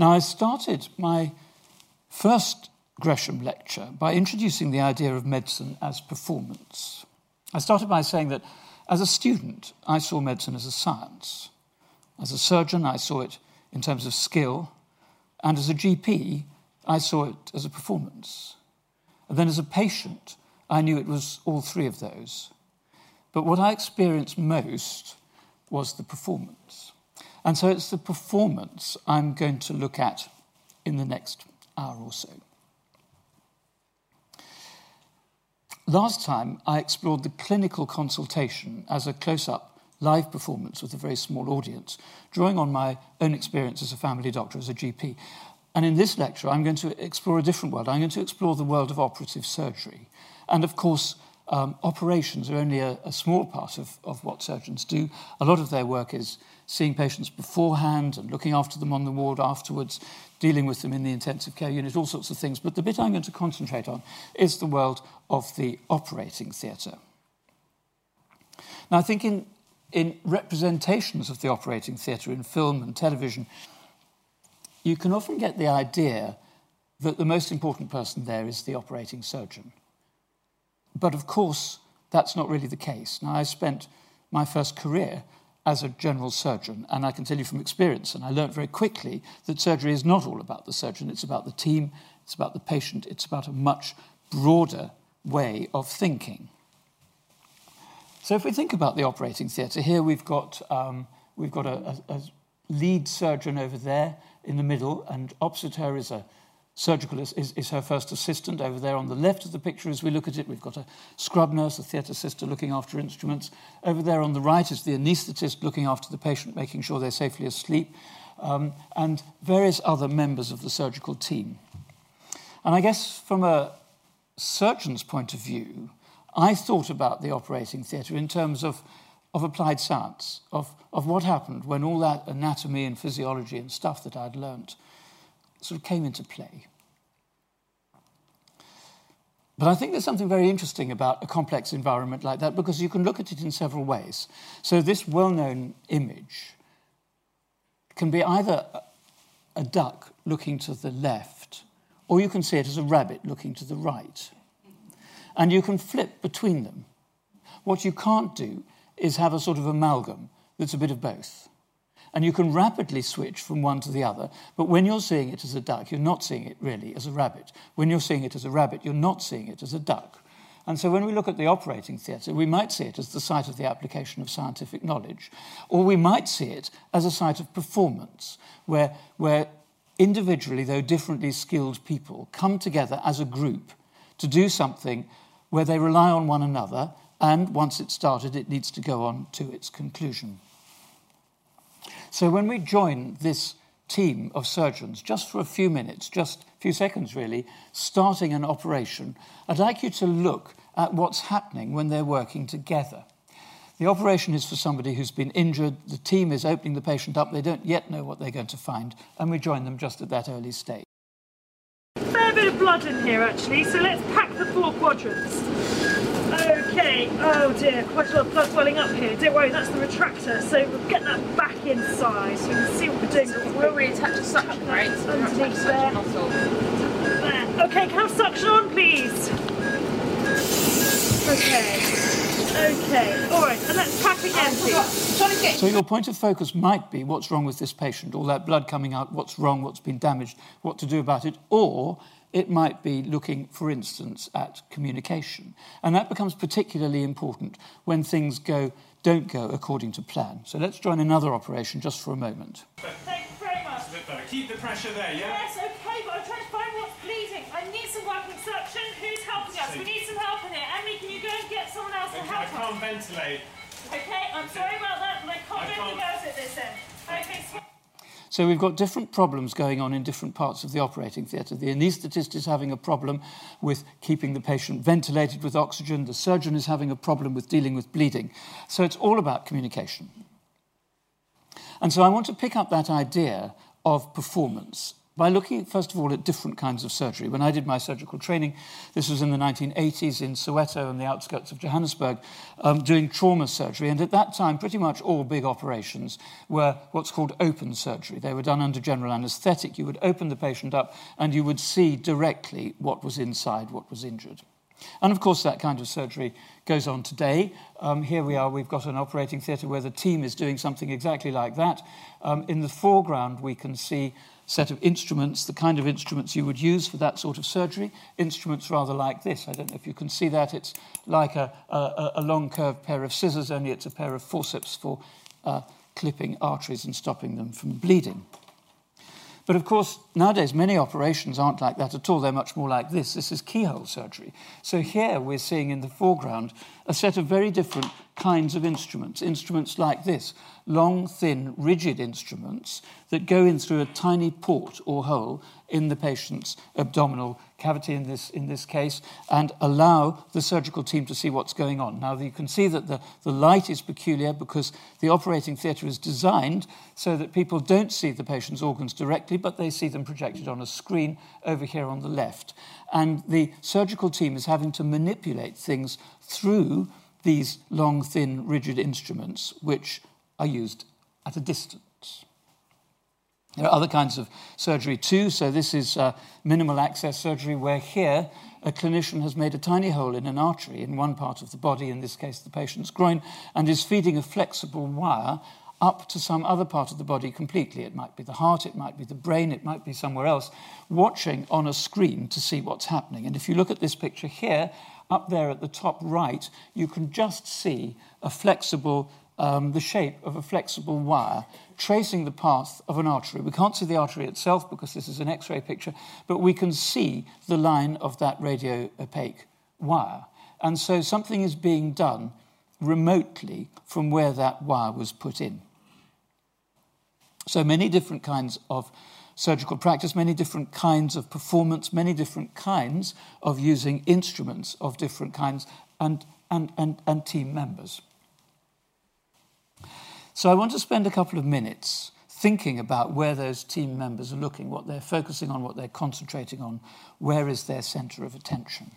Now, I started my first Gresham lecture by introducing the idea of medicine as performance. I started by saying that as a student, I saw medicine as a science. As a surgeon, I saw it in terms of skill. And as a GP, I saw it as a performance. And then as a patient, I knew it was all three of those. But what I experienced most was the performance. And so it's the performance I'm going to look at in the next hour or so. Last time, I explored the clinical consultation as a close up live performance with a very small audience, drawing on my own experience as a family doctor, as a GP. And in this lecture, I'm going to explore a different world. I'm going to explore the world of operative surgery. And of course, um, operations are only a, a small part of, of what surgeons do. A lot of their work is seeing patients beforehand and looking after them on the ward afterwards, dealing with them in the intensive care unit, all sorts of things. But the bit I'm going to concentrate on is the world of the operating theatre. Now, I think in, in representations of the operating theatre in film and television, you can often get the idea that the most important person there is the operating surgeon. But of course, that's not really the case. Now, I spent my first career as a general surgeon, and I can tell you from experience, and I learned very quickly that surgery is not all about the surgeon, it's about the team, it's about the patient, it's about a much broader way of thinking. So, if we think about the operating theatre, here we've got, um, we've got a, a, a lead surgeon over there in the middle, and opposite her is a surgical is, is, is, her first assistant over there on the left of the picture as we look at it. We've got a scrub nurse a theatre sister looking after instruments. Over there on the right is the anaesthetist looking after the patient making sure they're safely asleep um, and various other members of the surgical team. And i guess from a surgeon's point of view i thought about the operating theatre in terms of of applied science, of, of what happened when all that anatomy and physiology and stuff that I'd learnt sort of came into play. But I think there's something very interesting about a complex environment like that because you can look at it in several ways. So, this well known image can be either a duck looking to the left, or you can see it as a rabbit looking to the right. And you can flip between them. What you can't do is have a sort of amalgam that's a bit of both. And you can rapidly switch from one to the other, but when you're seeing it as a duck, you're not seeing it really as a rabbit. When you're seeing it as a rabbit, you're not seeing it as a duck. And so when we look at the operating theatre, we might see it as the site of the application of scientific knowledge, or we might see it as a site of performance, where, where individually, though differently skilled people, come together as a group to do something where they rely on one another, and once it's started, it needs to go on to its conclusion. So when we join this team of surgeons, just for a few minutes, just a few seconds really, starting an operation, I'd like you to look at what's happening when they're working together. The operation is for somebody who's been injured, the team is opening the patient up, they don't yet know what they're going to find, and we join them just at that early stage. Fair bit of blood in here actually, so let's pack the four quadrants. Okay, oh dear, quite a lot of blood welling up here. Don't worry, that's the retractor, so we'll get that back inside so you can see what we're doing. So we'll reattach a suction right? underneath there. there. Okay, can I have suction on, please? Okay. Okay, all right, and let's pack again, please. So your point of focus might be what's wrong with this patient, all that blood coming out, what's wrong, what's been damaged, what to do about it, or it might be looking, for instance, at communication. And that becomes particularly important when things go, don't go according to plan. So let's join another operation just for a moment. Thank you very much. Keep the pressure there, yeah? Yes, okay, but I'm trying to find what's bleeding. I need some working suction. Who's helping us? We need some help in here. Emily, can you go and get someone else to help us? I can't ventilate. Okay, I'm sorry about that, but I can't I do anything else at this end. Okay, so we've got different problems going on in different parts of the operating theatre. The anaesthetist is having a problem with keeping the patient ventilated with oxygen. The surgeon is having a problem with dealing with bleeding. So it's all about communication. And so I want to pick up that idea of performance by looking, first of all, at different kinds of surgery. When I did my surgical training, this was in the 1980s in Soweto on the outskirts of Johannesburg, um, doing trauma surgery. And at that time, pretty much all big operations were what's called open surgery. They were done under general anesthetic. You would open the patient up and you would see directly what was inside, what was injured. And of course, that kind of surgery goes on today. Um, here we are, we've got an operating theatre where the team is doing something exactly like that. Um, in the foreground, we can see set of instruments, the kind of instruments you would use for that sort of surgery. Instruments rather like this. I don't know if you can see that. It's like a, a, a long curved pair of scissors, only it's a pair of forceps for uh, clipping arteries and stopping them from bleeding. But of course, nowadays, many operations aren't like that at all. They're much more like this. This is keyhole surgery. So here we're seeing in the foreground a set of very different kinds of instruments. Instruments like this long, thin, rigid instruments that go in through a tiny port or hole in the patient's abdominal cavity in this, in this case and allow the surgical team to see what's going on. Now, you can see that the, the light is peculiar because the operating theatre is designed so that people don't see the patient's organs directly, but they see them projected on a screen over here on the left. And the surgical team is having to manipulate things through these long, thin, rigid instruments, which are used at a distance. There are other kinds of surgery too. So, this is uh, minimal access surgery, where here a clinician has made a tiny hole in an artery in one part of the body, in this case the patient's groin, and is feeding a flexible wire up to some other part of the body completely. It might be the heart, it might be the brain, it might be somewhere else, watching on a screen to see what's happening. And if you look at this picture here, up there at the top right, you can just see a flexible, um, the shape of a flexible wire tracing the path of an artery. We can't see the artery itself because this is an X ray picture, but we can see the line of that radio opaque wire. And so something is being done remotely from where that wire was put in. So many different kinds of surgical practice, many different kinds of performance, many different kinds of using instruments of different kinds and, and, and, and team members. So I want to spend a couple of minutes thinking about where those team members are looking, what they're focusing on, what they're concentrating on, where is their center of attention.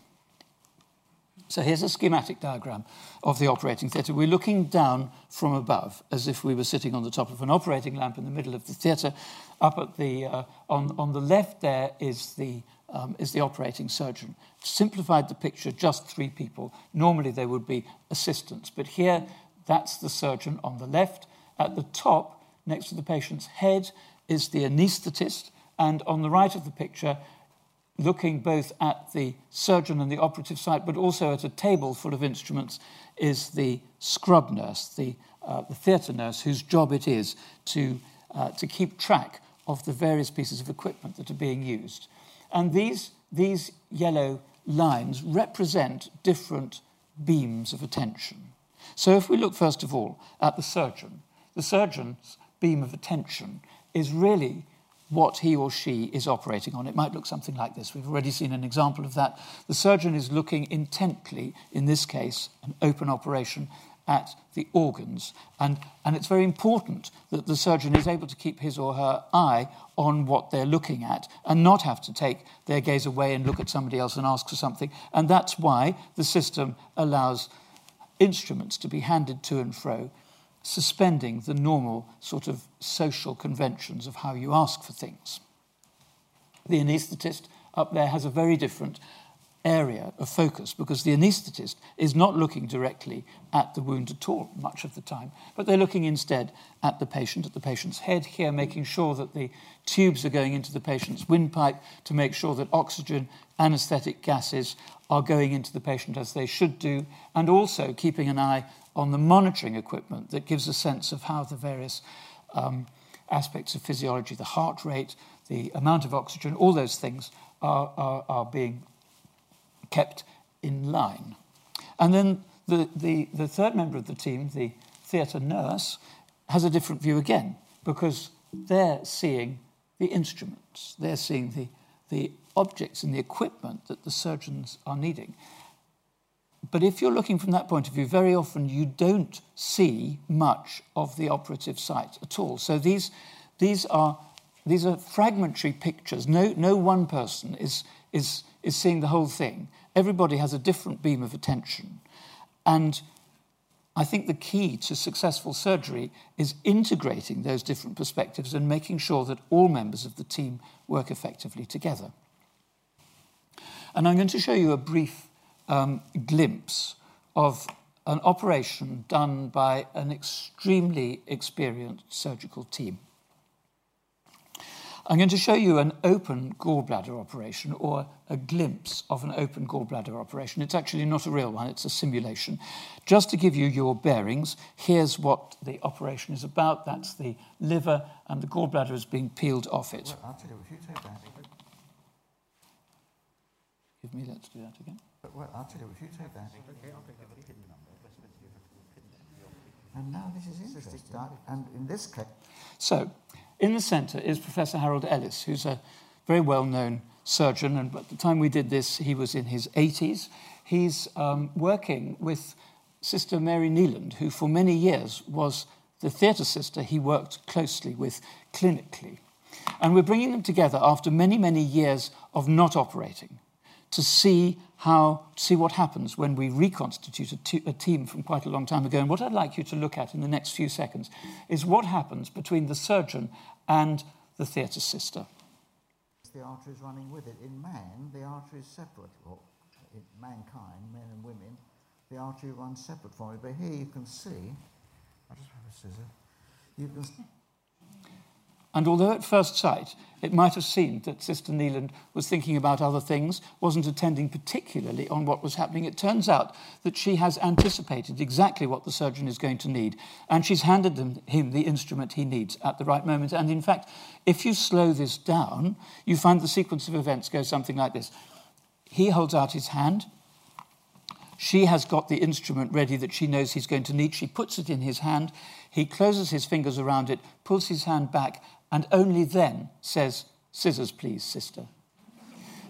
So here's a schematic diagram of the operating theatre. We're looking down from above, as if we were sitting on the top of an operating lamp in the middle of the theatre. Up at the uh, on on the left there is the um, is the operating surgeon. Simplified the picture, just three people. Normally there would be assistants, but here that's the surgeon on the left. At the top, next to the patient's head, is the anaesthetist, and on the right of the picture looking both at the surgeon and the operative site, but also at a table full of instruments, is the scrub nurse, the, uh, the theatre nurse, whose job it is to, uh, to keep track of the various pieces of equipment that are being used. And these, these yellow lines represent different beams of attention. So if we look first of all at the surgeon, the surgeon's beam of attention is really what he or she is operating on. It might look something like this. We've already seen an example of that. The surgeon is looking intently, in this case, an open operation, at the organs. And, and it's very important that the surgeon is able to keep his or her eye on what they're looking at and not have to take their gaze away and look at somebody else and ask for something. And that's why the system allows instruments to be handed to and fro suspending the normal sort of social conventions of how you ask for things. The anaesthetist up there has a very different area of focus because the anaesthetist is not looking directly at the wound at all much of the time, but they're looking instead at the patient, at the patient's head here, making sure that the tubes are going into the patient's windpipe to make sure that oxygen, anesthetic gases are going into the patient as they should do, and also keeping an eye on the monitoring equipment that gives a sense of how the various um, aspects of physiology, the heart rate, the amount of oxygen, all those things are, are, are being kept in line. And then the, the, the third member of the team, the theatre nurse, has a different view again because they're seeing the instruments, they're seeing the, the objects and the equipment that the surgeons are needing. But if you're looking from that point of view, very often you don't see much of the operative site at all. So these, these are these are fragmentary pictures. No, no one person is, is, is seeing the whole thing. Everybody has a different beam of attention. And I think the key to successful surgery is integrating those different perspectives and making sure that all members of the team work effectively together. And I'm going to show you a brief um, glimpse of an operation done by an extremely experienced surgical team. I'm going to show you an open gallbladder operation or a glimpse of an open gallbladder operation. It's actually not a real one, it's a simulation. Just to give you your bearings, here's what the operation is about. That's the liver, and the gallbladder is being peeled off it. Well, I'll tell you, if you take that. Give me, let's do that again. Well, I'll tell you, if you take that. And now this is interesting. And in this case. So, in the centre is Professor Harold Ellis, who's a very well known surgeon, and at the time we did this, he was in his 80s. He's um, working with Sister Mary Neeland, who for many years was the theatre sister he worked closely with clinically. And we're bringing them together after many, many years of not operating to see how see what happens when we reconstitute a, team from quite a long time ago. And what I'd like you to look at in the next few seconds is what happens between the surgeon and the theatre sister. The artery is running with it. In man, the artery is separate. Or in mankind, men and women, the artery runs separate from it. But here you can see, I'll just have a scissor, you can and although at first sight it might have seemed that Sister Neeland was thinking about other things, wasn't attending particularly on what was happening, it turns out that she has anticipated exactly what the surgeon is going to need, and she's handed them, him the instrument he needs at the right moment. And in fact, if you slow this down, you find the sequence of events goes something like this. He holds out his hand, she has got the instrument ready that she knows he's going to need. She puts it in his hand. He closes his fingers around it, pulls his hand back, and only then says, Scissors, please, sister.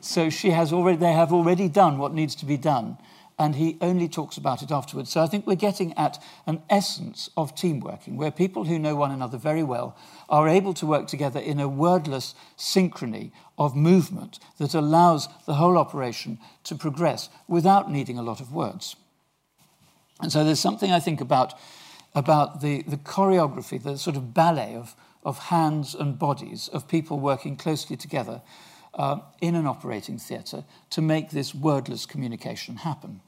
So she has already, they have already done what needs to be done, and he only talks about it afterwards. So I think we're getting at an essence of team working, where people who know one another very well are able to work together in a wordless synchrony of movement that allows the whole operation to progress without needing a lot of words. And so there's something I think about, about the, the choreography, the sort of ballet of of hands and bodies of people working closely together uh, in an operating theatre to make this wordless communication happen.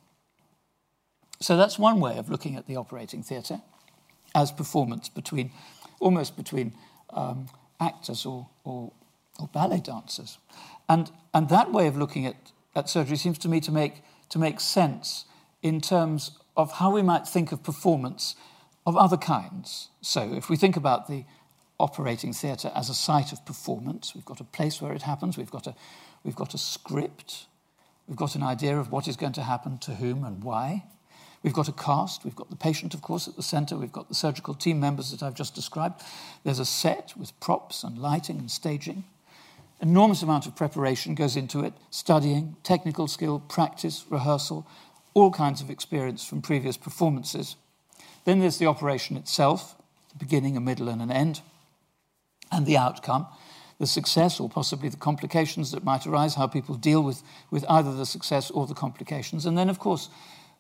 So that's one way of looking at the operating theatre as performance between, almost between um, actors or, or, or, ballet dancers. And, and that way of looking at, at surgery seems to me to make, to make sense in terms of how we might think of performance of other kinds. So if we think about the operating theatre as a site of performance. We've got a place where it happens, we've got a, we've got a script, we've got an idea of what is going to happen to whom and why. We've got a cast, we've got the patient, of course, at the centre, we've got the surgical team members that I've just described. There's a set with props and lighting and staging. Enormous amount of preparation goes into it studying, technical skill, practice, rehearsal, all kinds of experience from previous performances. Then there's the operation itself, the beginning, a middle, and an end and the outcome, the success or possibly the complications that might arise, how people deal with, with either the success or the complications. And then, of course,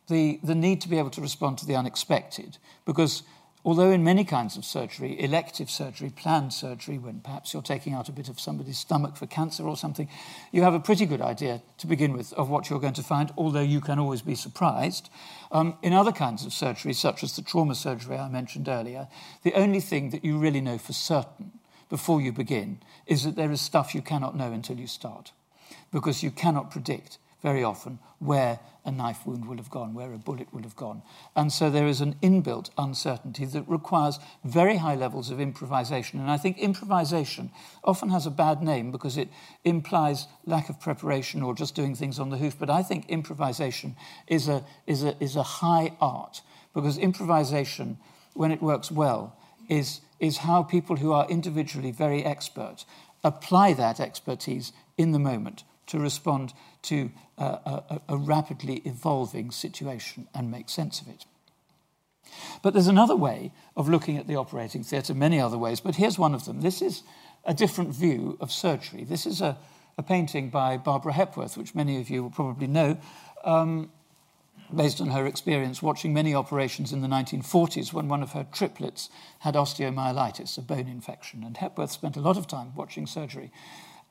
the, the need to be able to respond to the unexpected. Because although in many kinds of surgery, elective surgery, planned surgery, when perhaps you're taking out a bit of somebody's stomach for cancer or something, you have a pretty good idea to begin with of what you're going to find, although you can always be surprised. Um, in other kinds of surgery, such as the trauma surgery I mentioned earlier, the only thing that you really know for certain before you begin is that there is stuff you cannot know until you start, because you cannot predict very often where a knife wound will have gone, where a bullet will have gone. And so there is an inbuilt uncertainty that requires very high levels of improvisation. And I think improvisation often has a bad name because it implies lack of preparation or just doing things on the hoof. But I think improvisation is a, is a, is a high art because improvisation, when it works well, is is how people who are individually very expert apply that expertise in the moment to respond to a, a, a, rapidly evolving situation and make sense of it. But there's another way of looking at the operating theatre, many other ways, but here's one of them. This is a different view of surgery. This is a, a painting by Barbara Hepworth, which many of you will probably know, um, based on her experience watching many operations in the 1940s when one of her triplets had osteomyelitis, a bone infection. And Hepworth spent a lot of time watching surgery.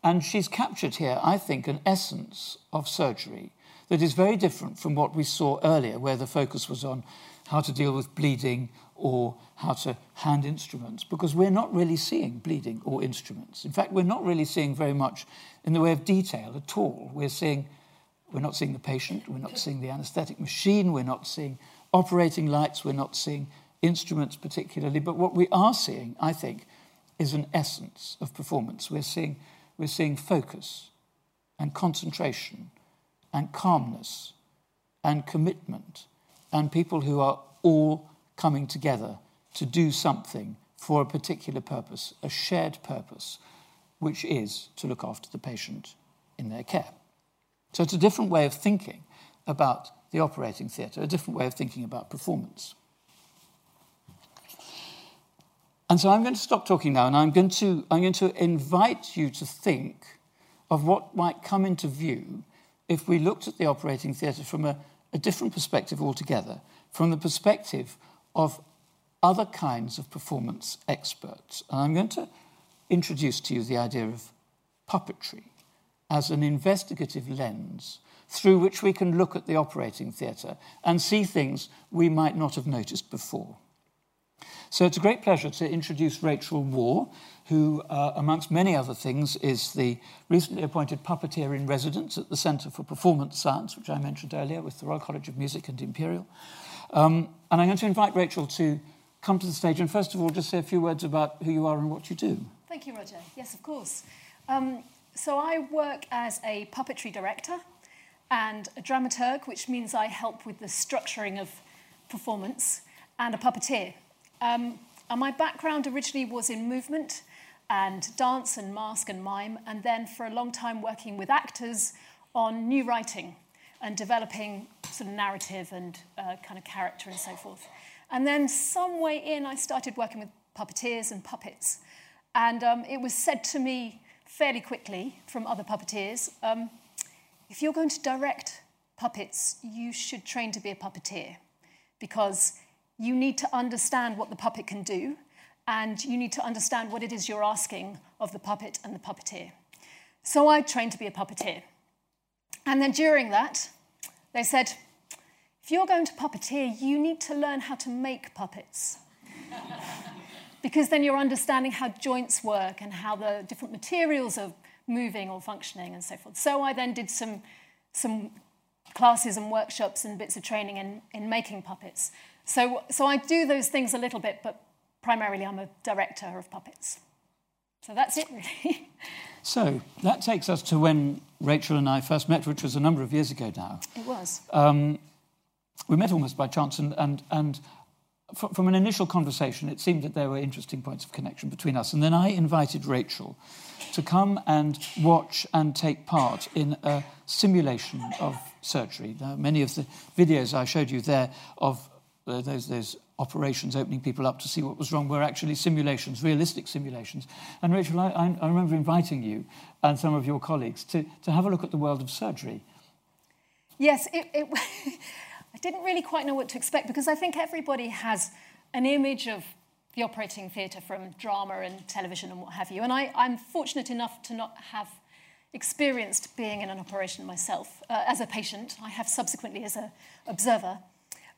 And she's captured here, I think, an essence of surgery that is very different from what we saw earlier, where the focus was on how to deal with bleeding or how to hand instruments, because we're not really seeing bleeding or instruments. In fact, we're not really seeing very much in the way of detail at all. We're seeing we're not seeing the patient, we're not seeing the anesthetic machine, we're not seeing operating lights, we're not seeing instruments particularly, but what we are seeing, I think, is an essence of performance. We're seeing, we're seeing focus and concentration and calmness and commitment and people who are all coming together to do something for a particular purpose, a shared purpose, which is to look after the patient in their care. So it's a different way of thinking about the operating theatre, a different way of thinking about performance. And so I'm going to stop talking now and I'm going to, I'm going to invite you to think of what might come into view if we looked at the operating theatre from a, a different perspective altogether, from the perspective of other kinds of performance experts. And I'm going to introduce to you the idea of puppetry as an investigative lens through which we can look at the operating theatre and see things we might not have noticed before. So it's a great pleasure to introduce Rachel Warr, who, uh, amongst many other things, is the recently appointed puppeteer in residence at the Centre for Performance Science, which I mentioned earlier with the Royal College of Music and Imperial. Um, and I'm going to invite Rachel to come to the stage and, first of all, just say a few words about who you are and what you do. Thank you, Roger. Yes, of course. Um, so I work as a puppetry director and a dramaturg, which means I help with the structuring of performance, and a puppeteer. Um, and my background originally was in movement and dance and mask and mime, and then for a long time working with actors on new writing and developing sort of narrative and uh, kind of character and so forth. And then some way in, I started working with puppeteers and puppets. And um, it was said to me fairly quickly from other puppeteers um, if you're going to direct puppets, you should train to be a puppeteer because you need to understand what the puppet can do and you need to understand what it is you're asking of the puppet and the puppeteer. So I trained to be a puppeteer. And then during that, they said, if you're going to puppeteer, you need to learn how to make puppets because then you're understanding how joints work and how the different materials are moving or functioning and so forth. So I then did some, some classes and workshops and bits of training in, in making puppets. So, so I do those things a little bit, but primarily I'm a director of puppets. So that's it, really. So that takes us to when Rachel and I first met, which was a number of years ago now. It was. Um, we met almost by chance, and, and, and from an initial conversation, it seemed that there were interesting points of connection between us. And then I invited Rachel to come and watch and take part in a simulation of surgery. Now, many of the videos I showed you there of uh, those, those operations opening people up to see what was wrong were actually simulations, realistic simulations. And Rachel, I, I remember inviting you and some of your colleagues to, to have a look at the world of surgery. Yes, it, it I didn't really quite know what to expect because I think everybody has an image of the operating theatre from drama and television and what have you. And I, am fortunate enough to not have experienced being in an operation myself uh, as a patient. I have subsequently as an observer.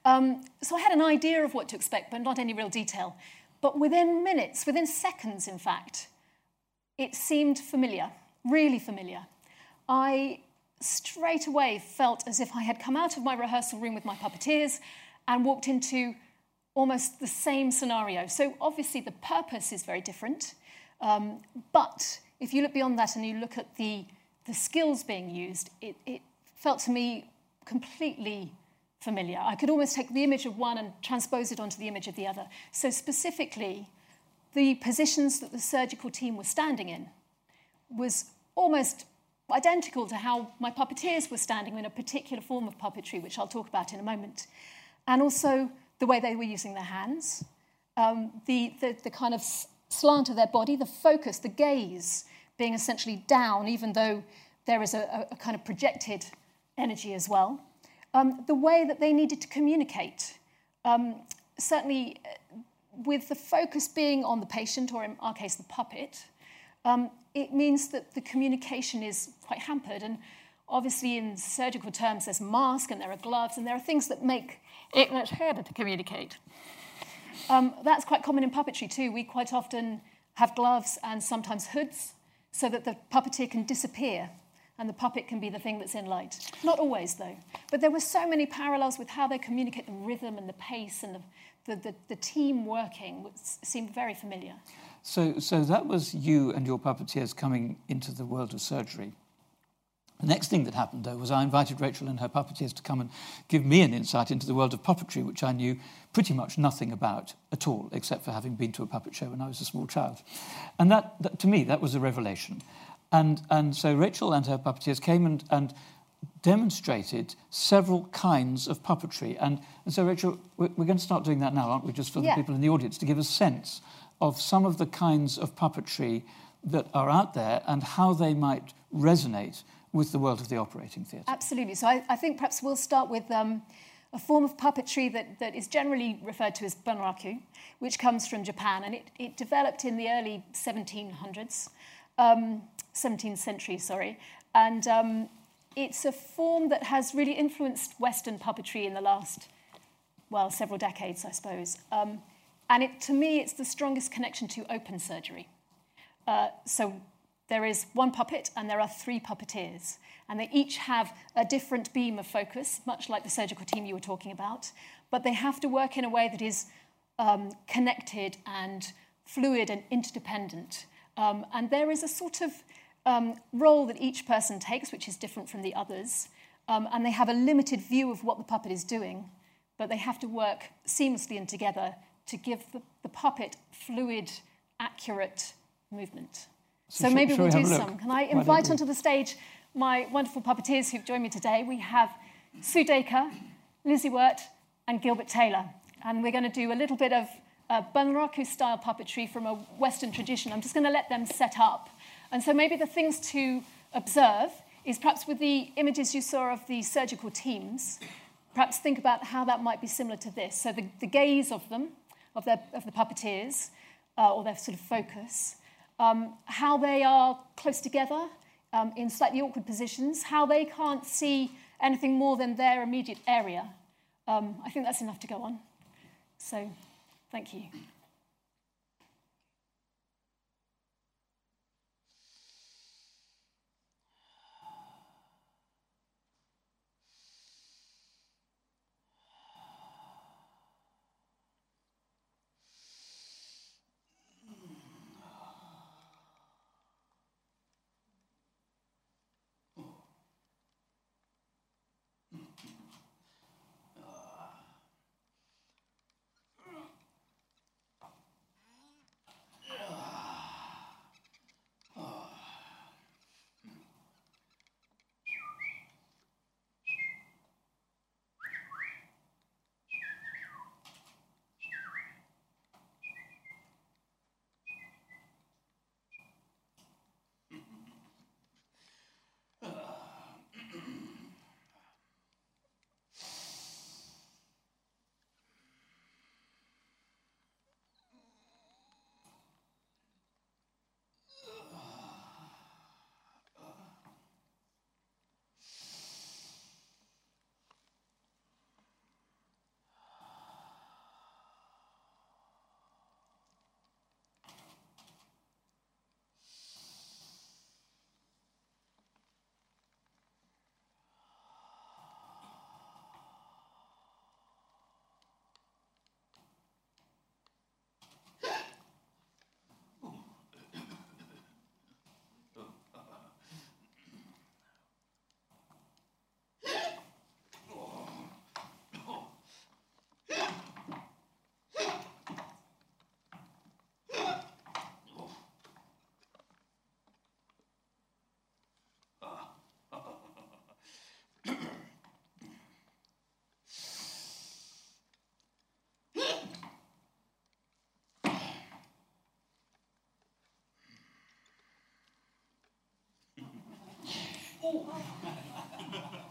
Um, so I had an idea of what to expect, but not any real detail. But within minutes, within seconds, in fact, it seemed familiar, really familiar. I straight away felt as if I had come out of my rehearsal room with my puppeteers and walked into almost the same scenario. So obviously the purpose is very different, um, but if you look beyond that and you look at the, the skills being used, it, it felt to me completely familiar. I could almost take the image of one and transpose it onto the image of the other. So specifically, the positions that the surgical team was standing in was almost identical to how my puppeteers were standing in a particular form of puppetry, which I'll talk about in a moment. And also the way they were using their hands, um, the, the, the, kind of slant of their body, the focus, the gaze being essentially down, even though there is a, a kind of projected energy as well. Um, the way that they needed to communicate, um, certainly uh, with the focus being on the patient, or in our case, the puppet, um, it means that the communication is quite hampered. And obviously, in surgical terms, there's mask and there are gloves, and there are things that make it much harder to communicate. Um, that's quite common in puppetry too. We quite often have gloves and sometimes hoods so that the puppeteer can disappear and the puppet can be the thing that's in light. Not always, though. But there were so many parallels with how they communicate the rhythm and the pace and the, the, the, the team working, which seemed very familiar. So, so that was you and your puppeteers coming into the world of surgery. The next thing that happened, though, was I invited Rachel and her puppeteers to come and give me an insight into the world of puppetry, which I knew pretty much nothing about at all, except for having been to a puppet show when I was a small child. And that, that to me, that was a revelation. And, and so Rachel and her puppeteers came and, and demonstrated several kinds of puppetry. And, and so, Rachel, we're, we're, going to start doing that now, aren't we, just for yeah. the people in the audience, to give a sense of some of the kinds of puppetry that are out there and how they might resonate with the world of the operating theatre. Absolutely. So I, I think perhaps we'll start with um, a form of puppetry that, that is generally referred to as bunraku, which comes from Japan, and it, it developed in the early 1700s, um, 17th century, sorry. And um, it's a form that has really influenced Western puppetry in the last, well, several decades, I suppose. Um, and it, to me, it's the strongest connection to open surgery. Uh, so there is one puppet and there are three puppeteers. And they each have a different beam of focus, much like the surgical team you were talking about. But they have to work in a way that is um, connected and fluid and interdependent. Um, and there is a sort of um, role that each person takes, which is different from the others. Um, and they have a limited view of what the puppet is doing, but they have to work seamlessly and together to give the, the puppet fluid, accurate movement. So, so maybe we'll do some. Can I invite onto the stage my wonderful puppeteers who've joined me today? We have Sue Dacre, Lizzie Wirt, and Gilbert Taylor. And we're going to do a little bit of uh, Bunraku style puppetry from a Western tradition. I'm just going to let them set up. And so maybe the things to observe is perhaps with the images you saw of the surgical teams, perhaps think about how that might be similar to this. So the, the gaze of them, of, their, of the puppeteers, uh, or their sort of focus, um, how they are close together um, in slightly awkward positions, how they can't see anything more than their immediate area. Um, I think that's enough to go on. So, thank you. Is there a doctor in the house? Thank you.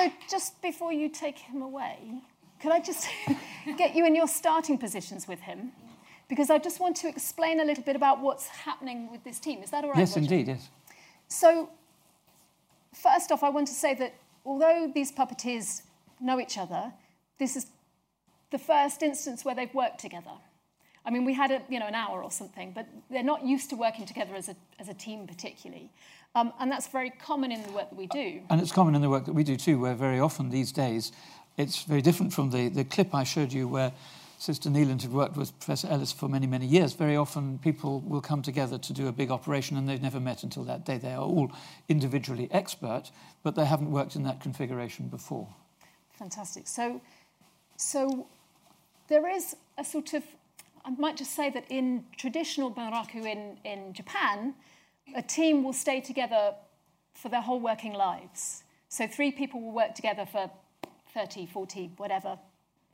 So, just before you take him away, could I just get you in your starting positions with him? Because I just want to explain a little bit about what's happening with this team. Is that all right? Yes, Roger? indeed, yes. So, first off, I want to say that although these puppeteers know each other, this is the first instance where they've worked together. I mean, we had a, you know, an hour or something, but they're not used to working together as a, as a team particularly. Um, and that's very common in the work that we do. And it's common in the work that we do too, where very often these days it's very different from the, the clip I showed you where Sister Neeland had worked with Professor Ellis for many, many years. Very often people will come together to do a big operation and they've never met until that day. They are all individually expert, but they haven't worked in that configuration before. Fantastic. So, so there is a sort of, I might just say that in traditional Bunraku in, in Japan, a team will stay together for their whole working lives. So three people will work together for 30, 40, whatever,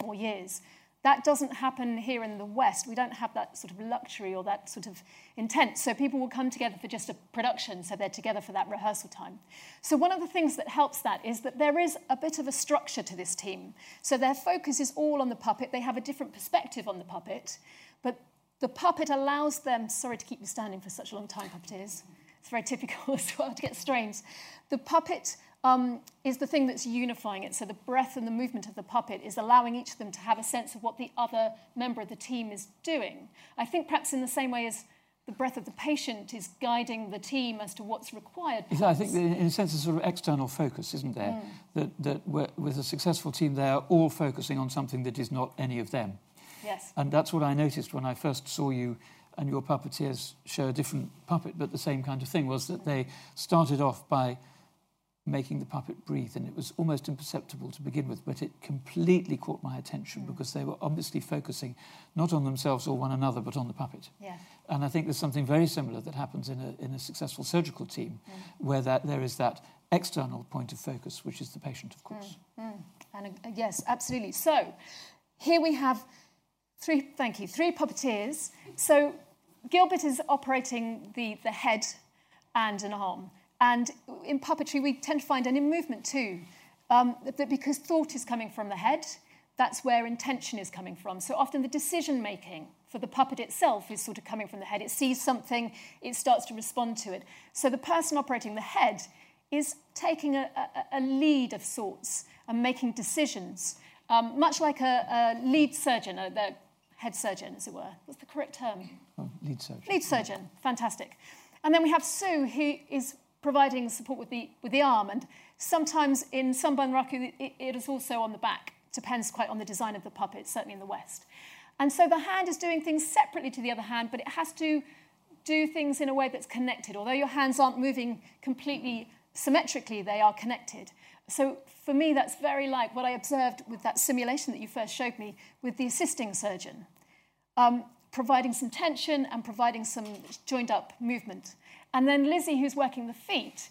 more years. That doesn't happen here in the West. We don't have that sort of luxury or that sort of intent. So people will come together for just a production, so they're together for that rehearsal time. So one of the things that helps that is that there is a bit of a structure to this team. So their focus is all on the puppet. They have a different perspective on the puppet, but the puppet allows them. Sorry to keep you standing for such a long time, puppeteers. It's very typical as well to get strains. The puppet um, is the thing that's unifying it. So the breath and the movement of the puppet is allowing each of them to have a sense of what the other member of the team is doing. I think perhaps in the same way as the breath of the patient is guiding the team as to what's required. I think, in a sense, a sort of external focus, isn't there? That, that with a successful team, they are all focusing on something that is not any of them. Yes. And that's what I noticed when I first saw you and your puppeteers show a different puppet, but the same kind of thing was that they started off by making the puppet breathe, and it was almost imperceptible to begin with, but it completely caught my attention mm. because they were obviously focusing not on themselves or one another, but on the puppet. Yeah. And I think there's something very similar that happens in a, in a successful surgical team, mm. where that, there is that external point of focus, which is the patient, of course. Mm, and uh, uh, yes, absolutely. So here we have three, thank you, three puppeteers. So Gilbert is operating the, the head and an arm. And in puppetry, we tend to find, and in movement too, um, that because thought is coming from the head, that's where intention is coming from. So often the decision making for the puppet itself is sort of coming from the head. It sees something, it starts to respond to it. So the person operating the head is taking a, a, a lead of sorts and making decisions, um, much like a, a lead surgeon, a, the head surgeon, as it were. What's the correct term? Oh, lead surgeon. Lead surgeon, fantastic. And then we have Sue, who is providing support with the, with the arm. And sometimes in some Bunraku, it, it is also on the back. Depends quite on the design of the puppet, certainly in the West. And so the hand is doing things separately to the other hand, but it has to do things in a way that's connected. Although your hands aren't moving completely symmetrically, they are connected. So for me, that's very like what I observed with that simulation that you first showed me with the assisting surgeon um, providing some tension and providing some joined up movement. And then Lizzie, who's working the feet,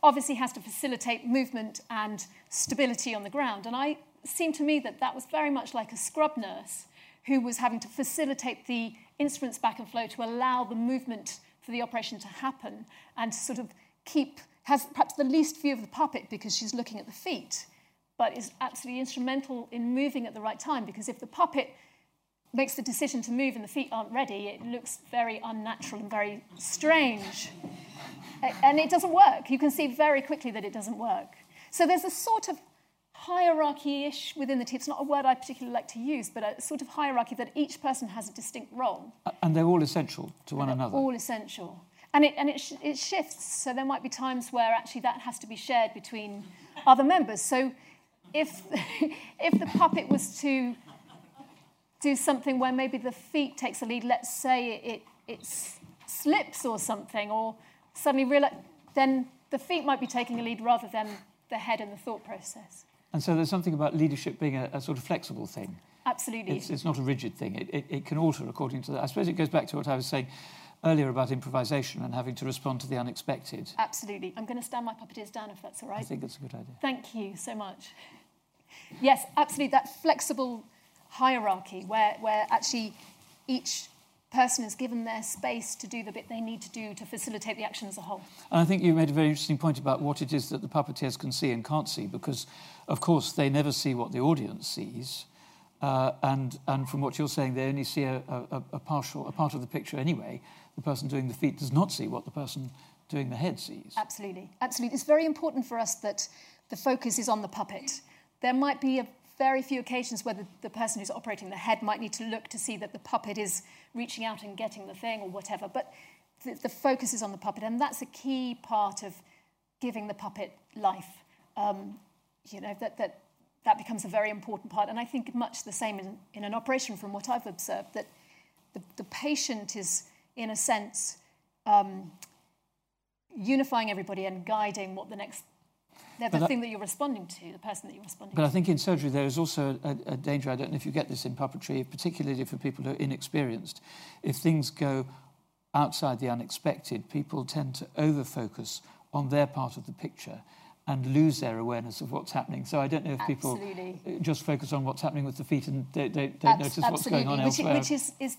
obviously has to facilitate movement and stability on the ground. And I seemed to me that that was very much like a scrub nurse who was having to facilitate the instruments back and flow to allow the movement for the operation to happen and to sort of keep, has perhaps the least view of the puppet because she's looking at the feet, but is absolutely instrumental in moving at the right time because if the puppet makes the decision to move and the feet aren't ready, it looks very unnatural and very strange. And it doesn't work. You can see very quickly that it doesn't work. So there's a sort of hierarchy-ish within the team. It's not a word I particularly like to use, but a sort of hierarchy that each person has a distinct role. And they're all essential to one another. All essential. And it, and it, sh- it shifts, so there might be times where actually that has to be shared between other members. So if, if the puppet was to do something where maybe the feet takes a lead, let's say it, it slips or something, or suddenly realize, then the feet might be taking a lead rather than the head and the thought process. And so there's something about leadership being a, a sort of flexible thing. Absolutely. It's, it's not a rigid thing. It, it, it, can alter according to that. I suppose it goes back to what I was saying earlier about improvisation and having to respond to the unexpected. Absolutely. I'm going to stand my puppeteers down if that's all right. I think that's a good idea. Thank you so much. Yes, absolutely. That flexible hierarchy where, where actually each person is given their space to do the bit they need to do to facilitate the action as a whole. And I think you made a very interesting point about what it is that the puppeteers can see and can't see, because, of course, they never see what the audience sees. Uh, and, and from what you're saying, they only see a, a, a, partial, a part of the picture anyway. The person doing the feet does not see what the person doing the head sees. Absolutely, absolutely. It's very important for us that the focus is on the puppet. There might be a very few occasions where the, the, person who's operating the head might need to look to see that the puppet is reaching out and getting the thing or whatever. But the, the focus is on the puppet, and that's a key part of giving the puppet life. Um, you know, that, that, that becomes a very important part. And I think much the same in, in an operation from what I've observed, that the, the patient is, in a sense, um, unifying everybody and guiding what the next they're the thing that you're responding to, the person that you're responding but to. But I think in surgery there is also a, a, danger, I don't know if you get this in puppetry, particularly for people who are inexperienced. If things go outside the unexpected, people tend to over-focus on their part of the picture and lose their awareness of what's happening. So I don't know if people just focus on what's happening with the feet and they, they don't Abs- notice what's going on which, elsewhere. Which is, is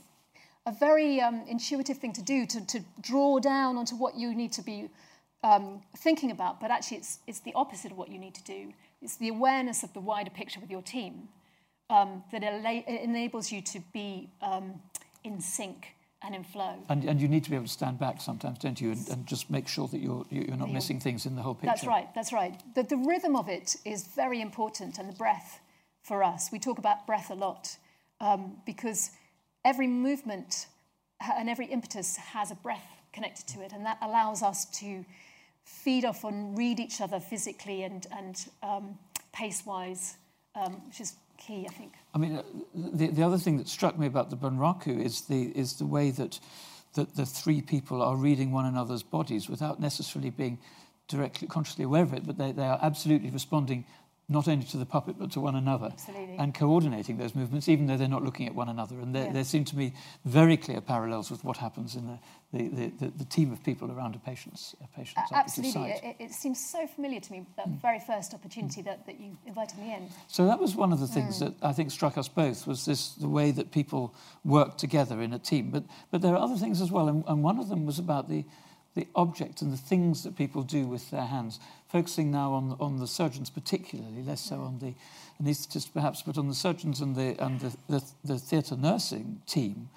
a very um, intuitive thing to do, to, to draw down onto what you need to be um, thinking about, but actually it's, it's the opposite of what you need to do. It's the awareness of the wider picture with your team um, that enables you to be um, in sync and in flow. And, and you need to be able to stand back sometimes, don't you, and, and just make sure that you're, you're not missing things in the whole picture. That's right, that's right. The, the rhythm of it is very important, and the breath for us. We talk about breath a lot um, because every movement and every impetus has a breath connected to it, and that allows us to feed off and read each other physically and, and um, pace wise, um, which is key, I think. I mean, the, the other thing that struck me about the Bunraku is the, is the way that, that the three people are reading one another's bodies without necessarily being directly consciously aware of it, but they, they are absolutely responding not only to the puppet but to one another Absolutely. and coordinating those movements even though they're not looking at one another and there, yeah. there seem to be very clear parallels with what happens in the, the, the, the team of people around a patient's, a patient's uh, absolutely it, it, seems so familiar to me that mm. very first opportunity mm. that, that you invited me in so that was one of the things mm. that I think struck us both was this the way that people work together in a team but but there are other things as well and, and one of them was about the the object and the things that people do with their hands, focusing now on, on the surgeons particularly, less so on the anaesthetists perhaps, but on the surgeons and the, and the, the, the theatre nursing team,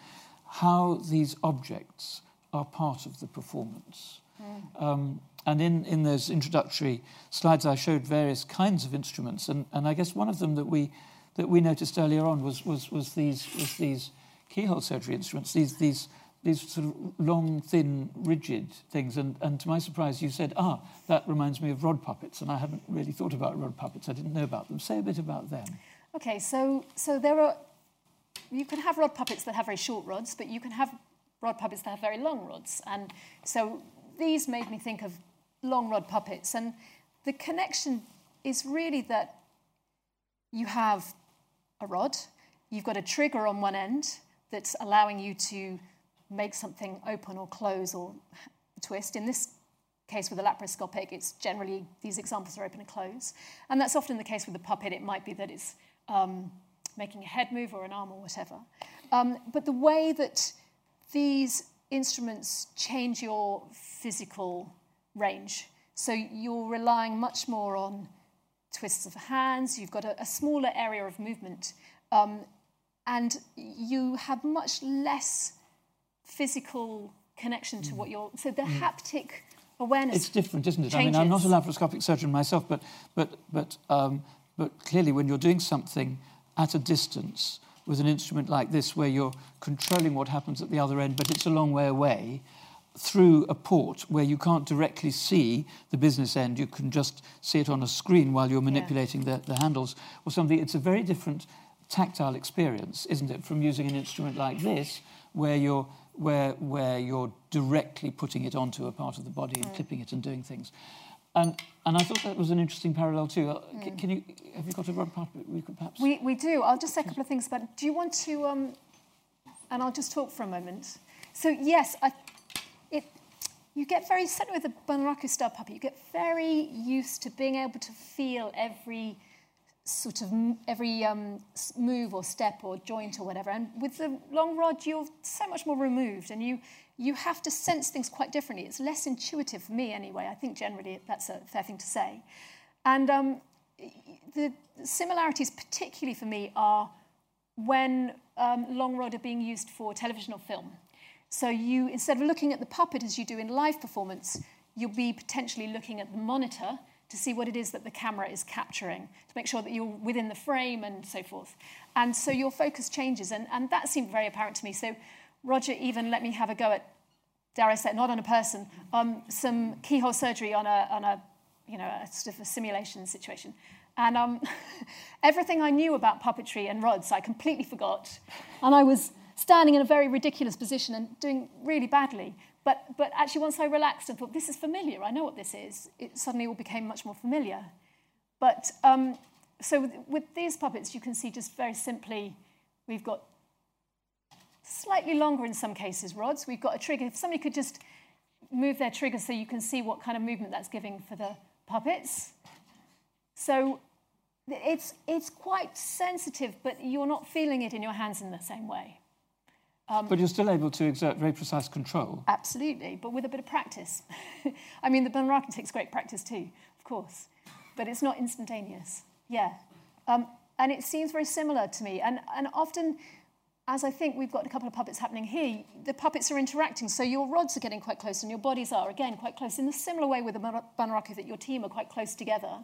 how these objects are part of the performance. Mm. Um, and in, in those introductory slides, I showed various kinds of instruments, and, and I guess one of them that we, that we noticed earlier on was, was, was, these, was these keyhole surgery instruments, these, these these sort of long, thin, rigid things. And, and to my surprise, you said, ah, that reminds me of rod puppets. And I hadn't really thought about rod puppets. I didn't know about them. Say a bit about them. Okay, so, so there are, you can have rod puppets that have very short rods, but you can have rod puppets that have very long rods. And so these made me think of long rod puppets. And the connection is really that you have a rod, you've got a trigger on one end that's allowing you to make something open or close or twist. In this case with a laparoscopic, it's generally these examples are open and close. And that's often the case with the puppet. It might be that it's um, making a head move or an arm or whatever. Um, but the way that these instruments change your physical range, so you're relying much more on twists of hands, you've got a, a smaller area of movement, um, and you have much less physical connection to what you're. So the mm. haptic awareness. It's different, isn't it? Changes. I mean, I'm not a laparoscopic surgeon myself, but but but. Um, But clearly, when you're doing something at a distance with an instrument like this, where you're controlling what happens at the other end, but it's a long way away, through a port where you can't directly see the business end, you can just see it on a screen while you're manipulating yeah. the, the handles or something. It's a very different tactile experience, isn't it, from using an instrument like this, where you're where where you're directly putting it onto a part of the body and mm. clipping it and doing things. And, and I thought that was an interesting parallel too. Uh, mm. Can you have you got a rod part We could perhaps. We, we do. I'll just say a couple of things about it. Do you want to? Um, and I'll just talk for a moment. So yes, I, it, you get very certainly with the Bunraku star puppy. You get very used to being able to feel every sort of every um, move or step or joint or whatever. And with the long rod, you're so much more removed, and you you have to sense things quite differently. It's less intuitive for me, anyway. I think generally that's a fair thing to say. And um, the similarities, particularly for me, are when um, long rod are being used for television or film. So you, instead of looking at the puppet as you do in live performance, you'll be potentially looking at the monitor to see what it is that the camera is capturing, to make sure that you're within the frame and so forth. And so your focus changes, and, and that seemed very apparent to me. So Roger even let me have a go at, dare I say, not on a person, um, some keyhole surgery on a, on a, you know, a sort of a simulation situation. And um, everything I knew about puppetry and rods, I completely forgot. And I was standing in a very ridiculous position and doing really badly. But, but actually, once I relaxed and thought, this is familiar, I know what this is, it suddenly all became much more familiar. But um, so with, with these puppets, you can see just very simply, we've got slightly longer in some cases rods. We've got a trigger. If somebody could just move their trigger so you can see what kind of movement that's giving for the puppets. So it's, it's quite sensitive, but you're not feeling it in your hands in the same way. Um, but you're still able to exert very precise control. Absolutely, but with a bit of practice. I mean, the Bunraku takes great practice too, of course, but it's not instantaneous. Yeah. Um, and it seems very similar to me. And, and often, as I think we've got a couple of puppets happening here, the puppets are interacting. So your rods are getting quite close and your bodies are, again, quite close in a similar way with the Bunraku that your team are quite close together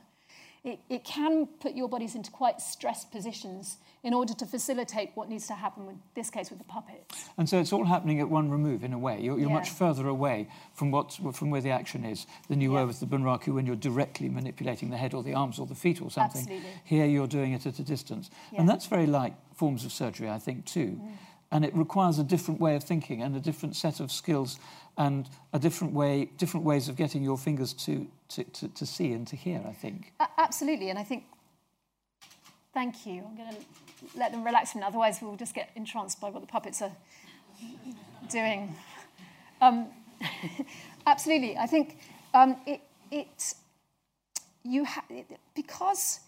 it, it can put your bodies into quite stressed positions in order to facilitate what needs to happen, in this case with the puppets. And so it's all happening at one remove, in a way. You're, you're yeah. much further away from, what, from where the action is than you yeah. were with the bunraku when you're directly manipulating the head or the arms or the feet or something. Absolutely. Here you're doing it at a distance. Yeah. And that's very like forms of surgery, I think, too. Mm. And it requires a different way of thinking and a different set of skills and a different way, different ways of getting your fingers to, to, to, to see and to hear, I think. Uh, absolutely, and I think, thank you. I'm going to let them relax from it, otherwise we'll just get entranced by what the puppets are doing. Um, absolutely, I think um, it, it, you ha- it, because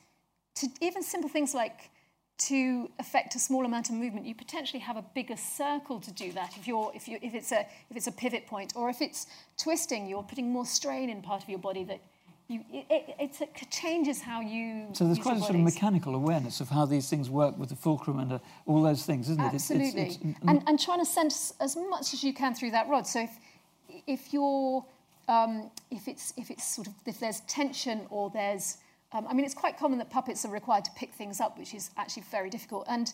to even simple things like to affect a small amount of movement, you potentially have a bigger circle to do that. If, you're, if, you, if, it's a, if it's a pivot point, or if it's twisting, you're putting more strain in part of your body that you, it, it, it changes how you. So there's quite a sort of mechanical awareness of how these things work with the fulcrum and uh, all those things, isn't it? Absolutely. It's, it's, it's, and, and trying to sense as much as you can through that rod. So if, if you're, um, if it's, if it's sort of, if there's tension or there's um, I mean, it's quite common that puppets are required to pick things up, which is actually very difficult. And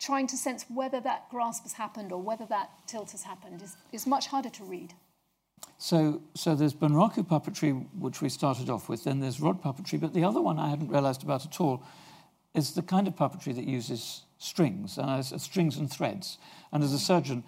trying to sense whether that grasp has happened or whether that tilt has happened is, is much harder to read. So, so there's Bunraku puppetry, which we started off with, then there's rod puppetry, but the other one I hadn't realized about at all is the kind of puppetry that uses strings, and uh, strings and threads. And as a surgeon,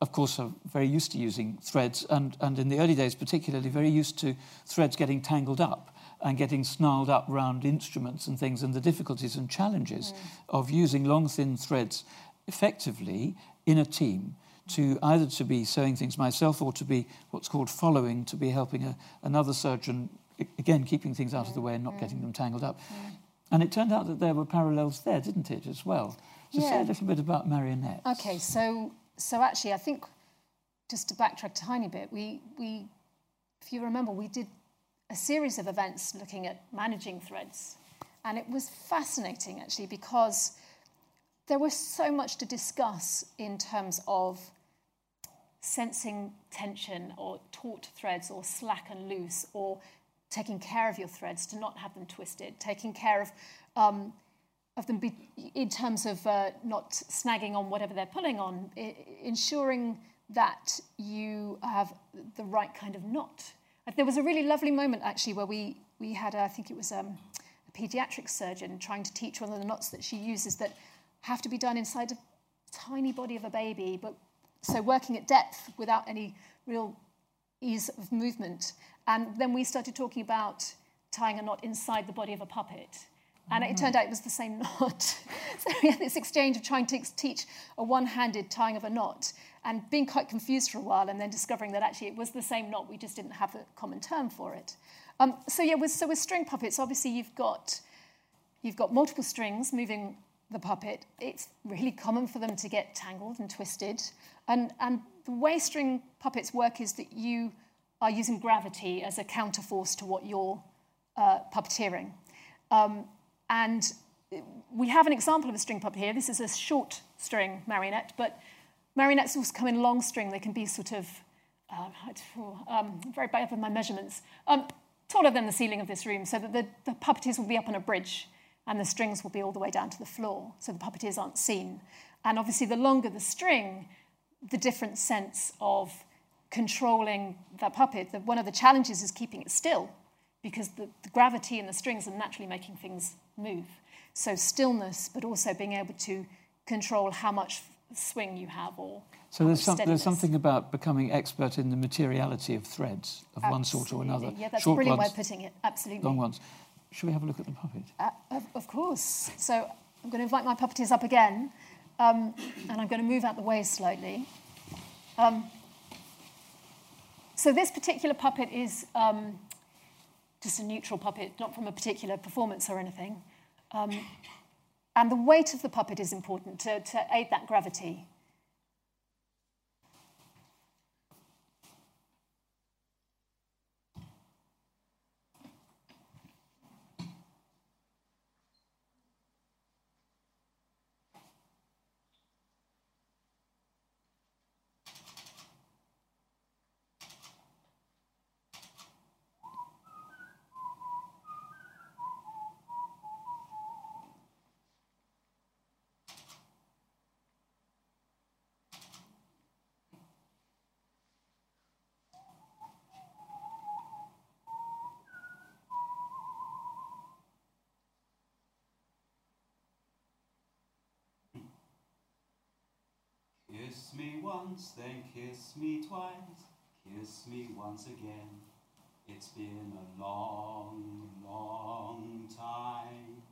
of course, are very used to using threads, and, and in the early days, particularly, very used to threads getting tangled up and getting snarled up round instruments and things, and the difficulties and challenges mm. of using long, thin threads effectively in a team to either to be sewing things myself or to be what's called following, to be helping a, another surgeon, again, keeping things out mm. of the way and not mm. getting them tangled up. Mm. And it turned out that there were parallels there, didn't it, as well? So yeah. say a little bit about marionettes. Okay, so so actually, I think just to backtrack a tiny bit, we we if you remember, we did a series of events looking at managing threads. And it was fascinating, actually, because there was so much to discuss in terms of sensing tension or taut threads or slack and loose or taking care of your threads to not have them twisted, taking care of um, of them be, in terms of uh, not snagging on whatever they're pulling on, I- ensuring that you have the right kind of knot. There was a really lovely moment actually where we, we had, uh, I think it was um, a paediatric surgeon trying to teach one of the knots that she uses that have to be done inside a tiny body of a baby, but so working at depth without any real ease of movement. And then we started talking about tying a knot inside the body of a puppet. And it turned out it was the same knot. so we had this exchange of trying to teach a one handed tying of a knot and being quite confused for a while and then discovering that actually it was the same knot, we just didn't have a common term for it. Um, so, yeah, with, so with string puppets, obviously you've got You've got multiple strings moving the puppet. It's really common for them to get tangled and twisted. And, and the way string puppets work is that you are using gravity as a counterforce to what you're uh, puppeteering. Um, and we have an example of a string puppet here. This is a short string marionette, but marionettes also come in long string. They can be sort of, um, um, very bad with my measurements, um, taller than the ceiling of this room, so that the, the puppeteers will be up on a bridge and the strings will be all the way down to the floor, so the puppeteers aren't seen. And obviously, the longer the string, the different sense of controlling that puppet. The, one of the challenges is keeping it still because the, the gravity and the strings are naturally making things move. So, stillness, but also being able to control how much swing you have or. So there's, some, there's something about becoming expert in the materiality of threads of one sort or Absolutely. another. Yeah, that's Short a brilliant ones, way of putting it. Absolutely. long ones. Should we have a look at the puppet? Uh, of, of course. So I'm going to invite my puppeteers up again, um, and I'm going to move out the way slightly. Um, so this particular puppet is um, just a neutral puppet, not from a particular performance or anything. Um, and the weight of the puppet is important to, to aid that gravity. Kiss me once, then kiss me twice, kiss me once again. It's been a long, long time.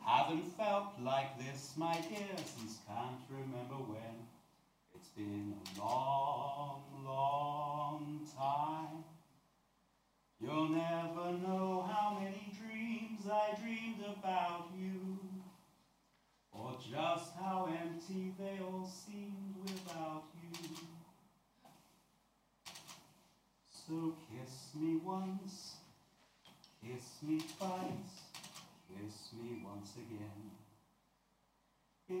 Haven't felt like this, my dear, since can't remember when. It's been a long, long time. You'll never know how many dreams I dreamed about you. Or just how empty they all seemed without you. So kiss me once, kiss me twice, kiss me once again.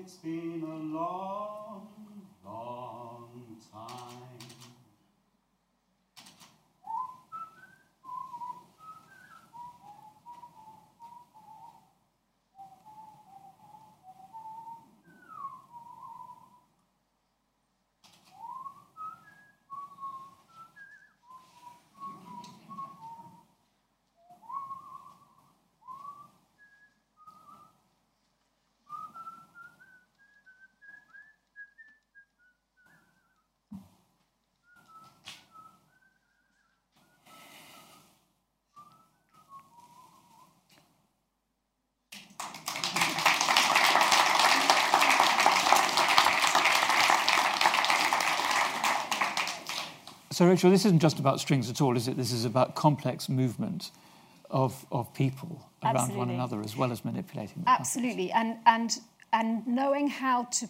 It's been a long, long time. So, Rachel, this isn't just about strings at all, is it? This is about complex movement of, of people around one another as well as manipulating the puppet. Absolutely, and and and knowing how to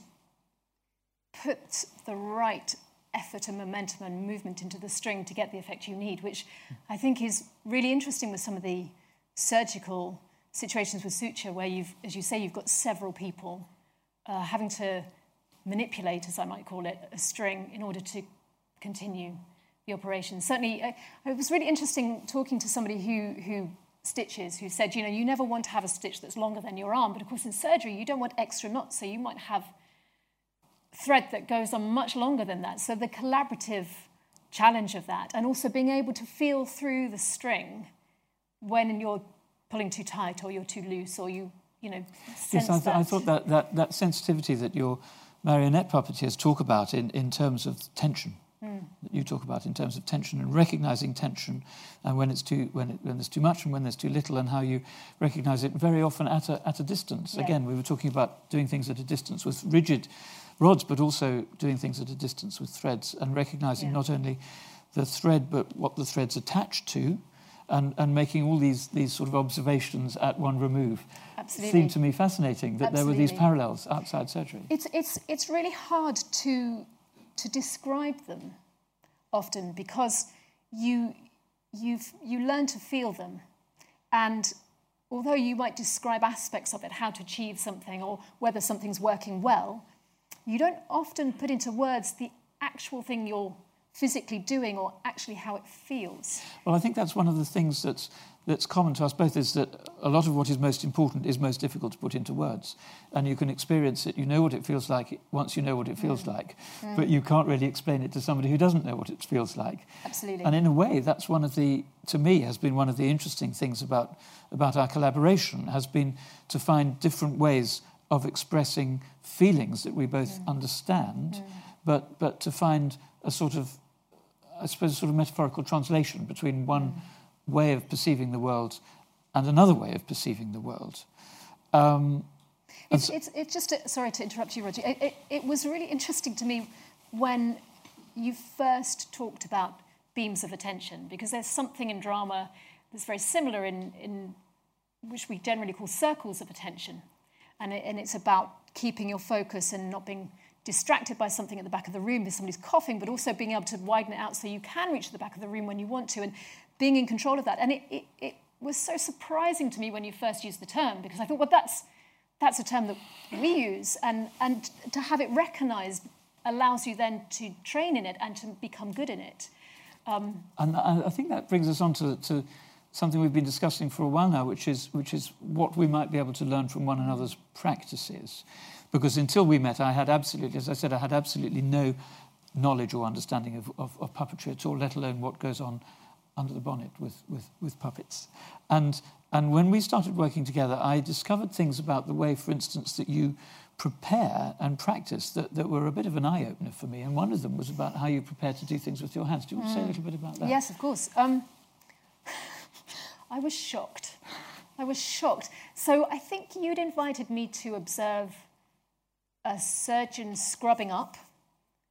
put the right effort and momentum and movement into the string to get the effect you need, which I think is really interesting with some of the surgical situations with suture, where you've, as you say, you've got several people uh, having to manipulate, as I might call it, a string in order to continue the operation. Certainly, uh, it was really interesting talking to somebody who who stitches who said, you know, you never want to have a stitch that's longer than your arm, but of course in surgery you don't want extra knots, so you might have thread that goes on much longer than that. So the collaborative challenge of that, and also being able to feel through the string when you're pulling too tight or you're too loose or you, you know, Yes, I, th- that. I thought that, that, that sensitivity that your marionette puppeteers talk about in, in terms of tension, that you talk about in terms of tension and recognizing tension and when, it's too, when, it, when there's too much and when there's too little and how you recognize it very often at a, at a distance. Yeah. Again, we were talking about doing things at a distance with rigid rods, but also doing things at a distance with threads and recognizing Yeah. not only the thread but what the thread's attached to and, and making all these, these sort of observations at one remove. Absolutely. Seemed to me fascinating that there were these parallels outside surgery. It's, it's, it's really hard to, to describe them often because you, you've, you learn to feel them. And although you might describe aspects of it, how to achieve something or whether something's working well, you don't often put into words the actual thing you're physically doing or actually how it feels. Well, I think that's one of the things that's, that's common to us both is that a lot of what is most important is most difficult to put into words. And you can experience it, you know what it feels like once you know what it feels like, but you can't really explain it to somebody who doesn't know what it feels like. Absolutely. And in a way, that's one of the, to me, has been one of the interesting things about, about our collaboration, has been to find different ways of expressing feelings that we both mm. understand, mm. but, but to find a sort of, I suppose, a sort of metaphorical translation between one mm. Way of perceiving the world and another way of perceiving the world. Um, It's, it's, it's just, a, sorry to interrupt you, Roger. It, it, it was really interesting to me when you first talked about beams of attention, because there's something in drama that's very similar in, in which we generally call circles of attention. And, it, and it's about keeping your focus and not being distracted by something at the back of the room if somebody's coughing, but also being able to widen it out so you can reach the back of the room when you want to and being in control of that. And it, it, it was so surprising to me when you first used the term because I thought, well, that's, that's a term that we use. And, and to have it recognized allows you then to train in it and to become good in it. Um, and I I think that brings us on to, to something we've been discussing for a while now, which is, which is what we might be able to learn from one another's practices. Because until we met, I had absolutely, as I said, I had absolutely no knowledge or understanding of, of, of puppetry at all, let alone what goes on under the bonnet with, with, with puppets. And, and when we started working together, I discovered things about the way, for instance, that you prepare and practice that, that were a bit of an eye opener for me. And one of them was about how you prepare to do things with your hands. Do you want to say a little bit about that? Yes, of course. Um, I was shocked. I was shocked. So I think you'd invited me to observe a surgeon scrubbing up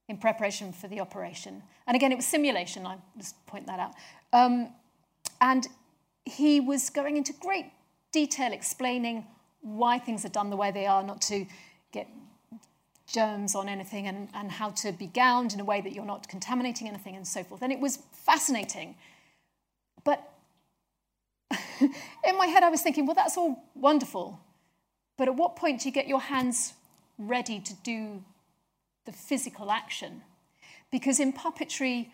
in preparation for the operation. And again, it was simulation, I just point that out. Um, and he was going into great detail explaining why things are done the way they are, not to get germs on anything, and, and how to be gowned in a way that you're not contaminating anything, and so forth. And it was fascinating. But in my head, I was thinking, well, that's all wonderful. But at what point do you get your hands ready to do the physical action? Because in puppetry,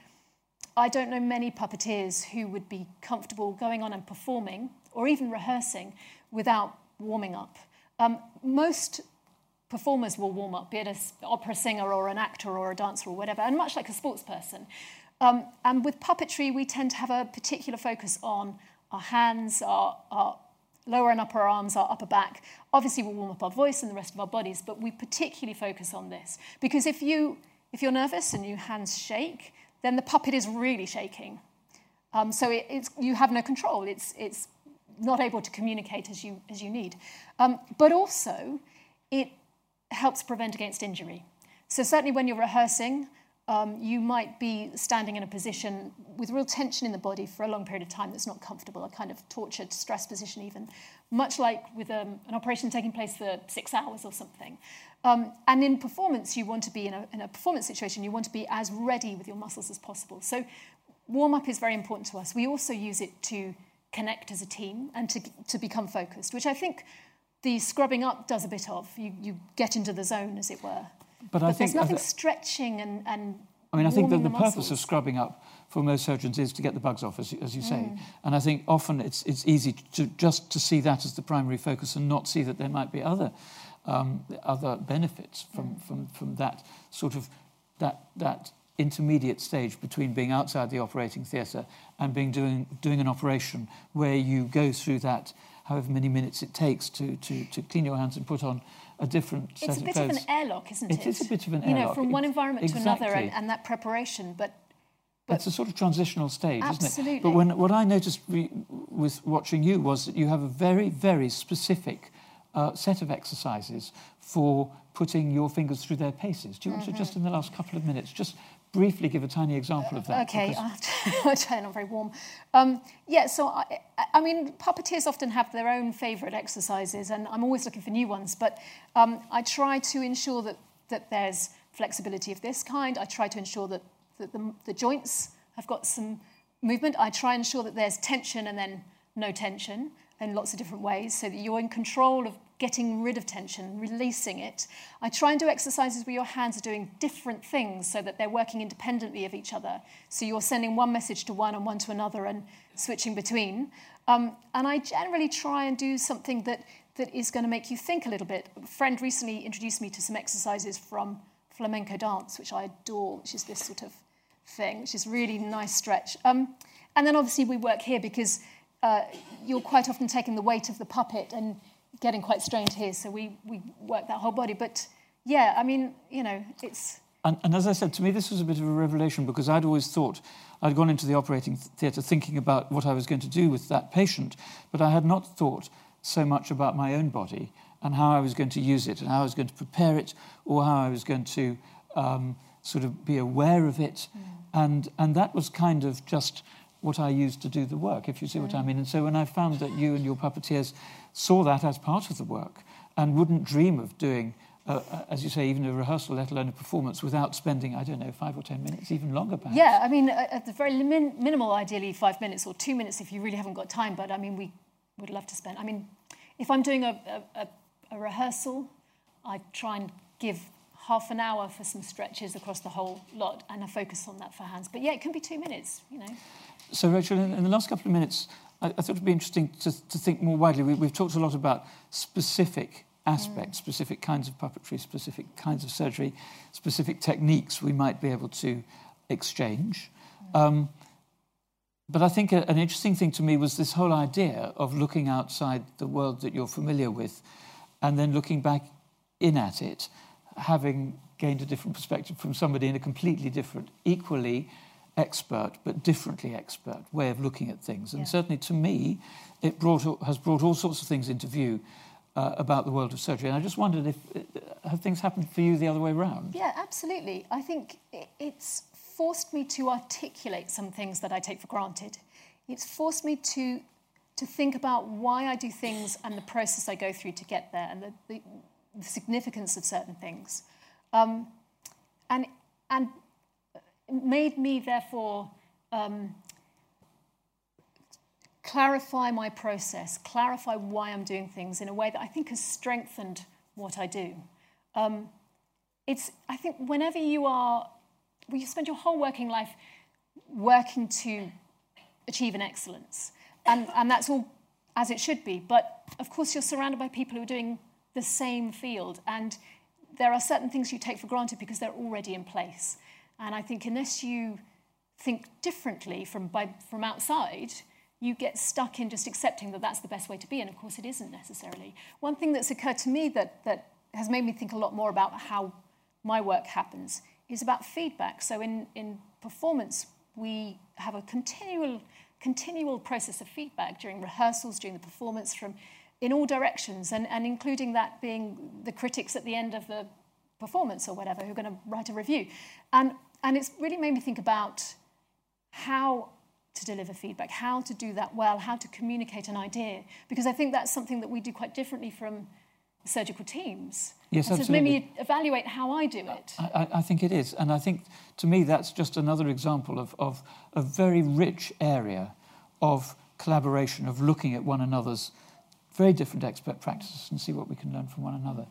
I don't know many puppeteers who would be comfortable going on and performing or even rehearsing without warming up. Um, most performers will warm up, be it an opera singer or an actor or a dancer or whatever, and much like a sports person. Um, and with puppetry, we tend to have a particular focus on our hands, our, our lower and upper arms, our upper back. Obviously, we'll warm up our voice and the rest of our bodies, but we particularly focus on this because if you if you're nervous and your hands shake, then the puppet is really shaking. Um, so it, you have no control. It's it's not able to communicate as you as you need. Um, but also, it helps prevent against injury. So certainly when you're rehearsing, um, you might be standing in a position with real tension in the body for a long period of time that's not comfortable, a kind of tortured stress position even, much like with um, an operation taking place for six hours or something. Um, and in performance, you want to be in a, in a performance situation, you want to be as ready with your muscles as possible. So warm up is very important to us. We also use it to connect as a team and to, to become focused, which I think the scrubbing up does a bit of. You, you get into the zone, as it were. But I But think there's nothing I th- stretching and, and I mean, I think that the the purpose of scrubbing up for most surgeons is to get the bugs off, as, you- as you say. Mm. And I think often it's, it's easy to just to see that as the primary focus and not see that there might be other, um, other benefits from, from, from that sort of that, that intermediate stage between being outside the operating theatre and being doing, doing an operation where you go through that however many minutes it takes to, to, to clean your hands and put on a different set It's a of bit clothes. of an airlock, isn't it? It is a bit of an You know, airlock. from one environment to another and, and that preparation. But But- it's a sort of transitional stage, isn't it? Absolutely. But when, what I noticed re, with watching you was that you have a very, very specific uh, set of exercises for putting your fingers through their paces. Do you want to just, in the last couple of minutes, just briefly give a tiny example of that? Okay, I'll try, not very warm. Um, yeah, so I, I- I mean, puppeteers often have their own favourite exercises, and I'm always looking for new ones. But um, I try to ensure that that there's flexibility of this kind. I try to ensure that, that the, the joints have got some movement. I try and ensure that there's tension and then no tension in lots of different ways, so that you're in control of getting rid of tension, releasing it. I try and do exercises where your hands are doing different things so that they're working independently of each other. So you're sending one message to one and one to another and switching between. Um, and I generally try and do something that, that is going to make you think a little bit. A friend recently introduced me to some exercises from flamenco dance, which I adore, which is this sort of thing, which is really nice stretch. Um, and then obviously we work here because uh, you're quite often taking the weight of the puppet and getting quite strained here, so we, we work that whole body. But yeah, I mean, you know, it's And, and as I said, to me, this was a bit of a revelation because I'd always thought I'd gone into the operating theatre thinking about what I was going to do with that patient, but I had not thought so much about my own body and how I was going to use it and how I was going to prepare it or how I was going to um, sort of be aware of it. And, and that was kind of just what I use to do the work, if you see what I mean. And so when I found that you and your puppeteers saw that as part of the work and wouldn't dream of doing uh, uh, as you say, even a rehearsal, let alone a performance, without spending, I don't know, five or ten minutes, even longer perhaps. Yeah, I mean, at the very min- minimal, ideally five minutes or two minutes if you really haven't got time. But I mean, we would love to spend. I mean, if I'm doing a, a, a rehearsal, I try and give half an hour for some stretches across the whole lot, and I focus on that for hands. But yeah, it can be two minutes. You know. So, Rachel, in, in the last couple of minutes, I, I thought it'd be interesting to, to think more widely. We, we've talked a lot about specific aspects, specific kinds of puppetry, specific kinds of surgery, specific techniques we might be able to exchange. Um, but I think a, an interesting thing to me was this whole idea of looking outside the world that you're familiar with and then looking back in at it, having gained a different perspective from somebody in a completely different, equally expert but differently expert way of looking at things. And Yeah. certainly to me, it brought, has brought all sorts of things into view uh, about the world of surgery. And I just wondered if uh, have things happened for you the other way around? Yeah, absolutely. I think it's forced me to articulate some things that I take for granted. It's forced me to to think about why I do things and the process I go through to get there and the, the, the significance of certain things. Um, and and made me therefore um, clarify my process, clarify why I'm doing things in a way that I think has strengthened what I do. Um, it's I think whenever you are, well, you spend your whole working life working to achieve an excellence, and and that's all as it should be. But of course, you're surrounded by people who are doing the same field, and there are certain things you take for granted because they're already in place. And I think unless you think differently from by, from outside, you get stuck in just accepting that that's the best way to be. And of course, it isn't necessarily. One thing that's occurred to me that, that has made me think a lot more about how my work happens is about feedback. So in, in performance, we have a continual, continual process of feedback during rehearsals, during the performance, from in all directions, and, and including that being the critics at the end of the performance or whatever who are going to write a review. And, and it's really made me think about how to deliver feedback, how to do that well, how to communicate an idea, because I think that's something that we do quite differently from surgical teams. Yes, and so it's made absolutely. me evaluate how I do it. I, I- I think it is. And I think, to me, that's just another example of, of a very rich area of collaboration, of looking at one another's very different expert practices and see what we can learn from one another.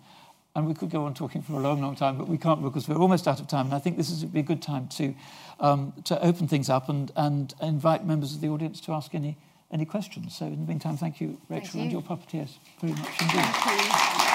and we could go on talking for a long, long time, but we can't because we're almost out of time. And I think this is would be a good time to um, to open things up and, and invite members of the audience to ask any any questions. So in the meantime, thank you, Rachel, you. and your puppeteers very much indeed. Thank.